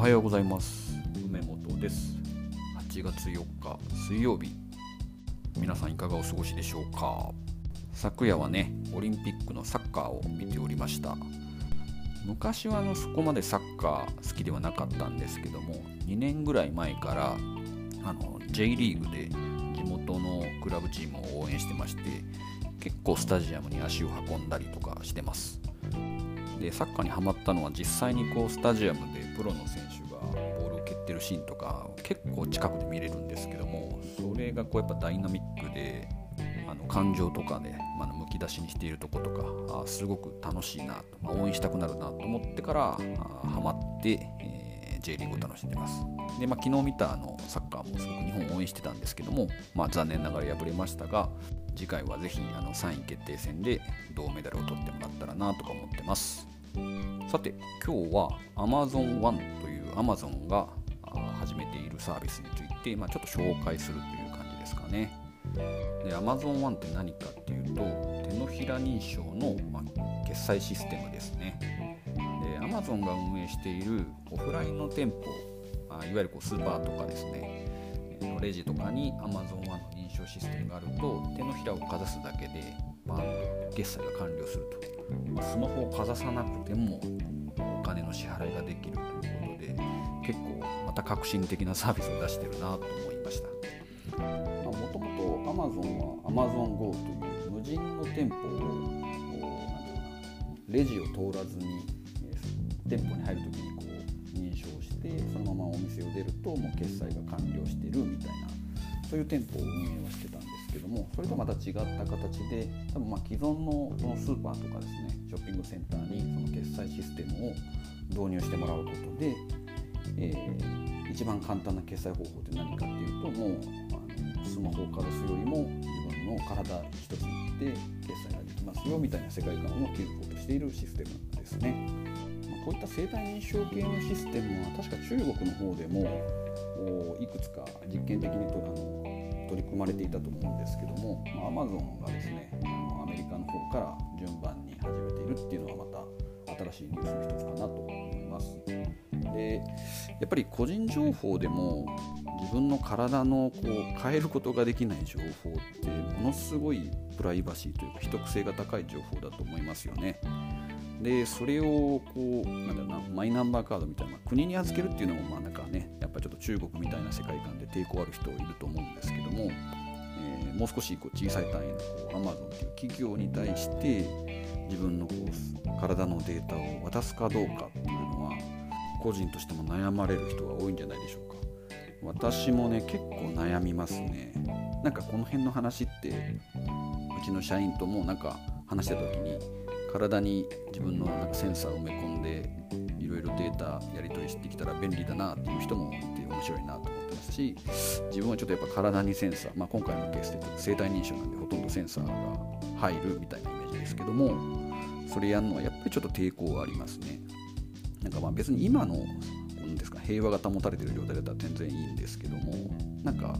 はようございます。梅本です。8月4日水曜日。皆さんいかがお過ごしでしょうか？昨夜はねオリンピックのサッカーを見ておりました。昔はあのそこまでサッカー好きではなかったんですけども2年ぐらい前からあの J リーグで地元のクラブチームを応援してまして結構スタジアムに足を運んだりとかしてます。でサッカーにはまったのは実際にこうスタジアムでプロの選手がボールを蹴ってるシーンとか結構近くで見れるんですけどもそれがこうやっぱダイナミックであの感情とかで、まあ、むき出しにしているとことかあすごく楽しいなと、まあ、応援したくなるなと思ってからあハマって、えー、J リーグを楽しんでます。で、まあ、昨日見たあのサッカーもすごく日本を応援してたんですけども、まあ、残念ながら敗れましたが次回はぜひあの3位決定戦で銅メダルを取ってもらったらなとか思ってます。さて今日は Amazon One という Amazon が始めているサービスについて、まあ、ちょっと紹介するという感じですかね。で Amazon One って何かっていうと手のひら認証の、ま、決済システムですね。で Amazon が運営しているオフラインの店舗あいわゆるこうスーパーとかですね。レジとかに Amazon One の認証システムがあると手のひらをかざすだけでバンと決済が完了すると。スマホをかざさなくてもお金の支払いができるということで結構また革新的なサービスを出してるなと思いました。もともと Amazon は AmazonGo という無人の店舗をレジを通らずに店舗に入るときにこう認証してそのままお店を出るともう決済が完了してるみたいなそういう店舗を運営はしてたんですけどもそれとまた違った形で多分ま既存のそのスーパーとかですねショッピングセンターにその決済システムを導入してもらうことで、えー、一番簡単な決済方法って何かっていうともうあのスマホをかざすよりも自分の体一つで決済ができますよみたいな世界観を築こうとしているシステムですね。こういった生体認証系のシステムは確か中国の方でもいくつか実験的にあの取り組まれていたと思うんですけども、まあ、アマゾンがですねアメリカの方から順番に始めているっていうのはまた新しいニュースの一つかなと思います。でやっぱり個人情報でも自分の体のこう変えることができない情報ってものすごいプライバシーというか秘匿性が高い情報だと思いますよね。でそれをこうなんだろうなマイナンバーカードみたいな、まあ、国に預けるっていうのもまあなんかねやっぱちょっと中国みたいな世界観で抵抗ある人いると思うんですけども、えー、もう少しこう小さい単位のこう Amazon っていう企業に対して自分のこう体のデータを渡すかどうかっていうのは個人としても悩まれる人が多いんじゃないでしょうか。私もね結構悩みますね。なんかこの辺の話ってうちの社員ともなんか話した時に体に自分のなんかセンサーを埋め込んでいろいろデータやり取りしてきたら便利だなっていう人もいて面白いなと思ってますし自分はちょっとやっぱ体にセンサー、まあ、今回のケースで生体認証なんでほとんどセンサーが入るみたいなイメージですけどもそれやるのはやっぱりちょっと抵抗がありますね。なんかまあ別に今のですか平和が保たれてる状態だったら全然いいんですけどもなんか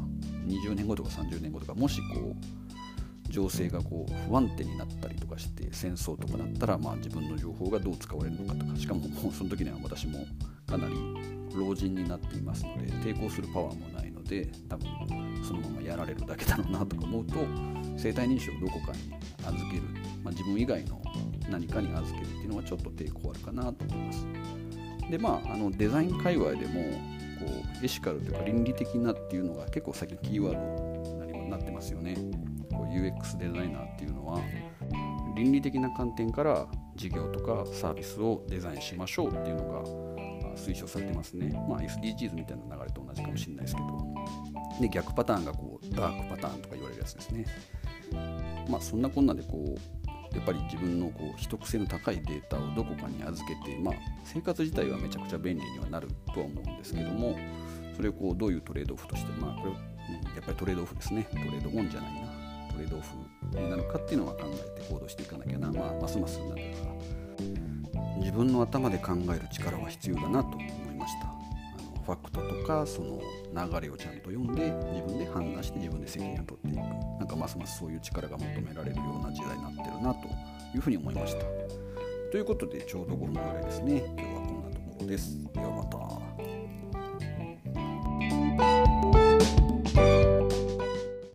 20年後とか30年後とかもしこう情勢がこう不安定になったりとかして戦争とかなったら、まあ、自分の情報がどう使われるのかとかしかももうその時には私もかなり老人になっていますので抵抗するパワーもないので多分そのままやられるだけだろうなとか思うと生体認証をどこかに預ける、まあ、自分以外の何かに預けるっていうのはちょっと抵抗あるかなと思います。でまああのデザイン界隈でもこうエシカルというか倫理的なっていうのが結構最近キーワードになってますよね。UX デザイナーっていうのは倫理的な観点から事業とかサービスをデザインしましょうっていうのが推奨されてますね。まあ、SDGs みたいな流れと同じかもしれないですけど。で、逆パターンがこうダークパターンとか言われるやつですね。まあ、そんなこんなでこう、やっぱり自分のこう秘匿性の高いデータをどこかに預けて、まあ、生活自体はめちゃくちゃ便利にはなるとは思うんですけども、それをこうどういうトレードオフとして、まあ、これ、やっぱりトレードオフですね。トレードオンじゃないな。トレードオフになるかっていうのは考えて行動していかなきゃな、まあ、ますますなんか自分の頭で考える力は必要だなと思いました。あのファクトとかその流れをちゃんと読んで自分で判断して自分で責任を取っていく。なんかますますそういう力が求められるような時代になってるなというふうに思いました。ということでちょうど5分ぐらいですね。今日はこんなところです。ではまた。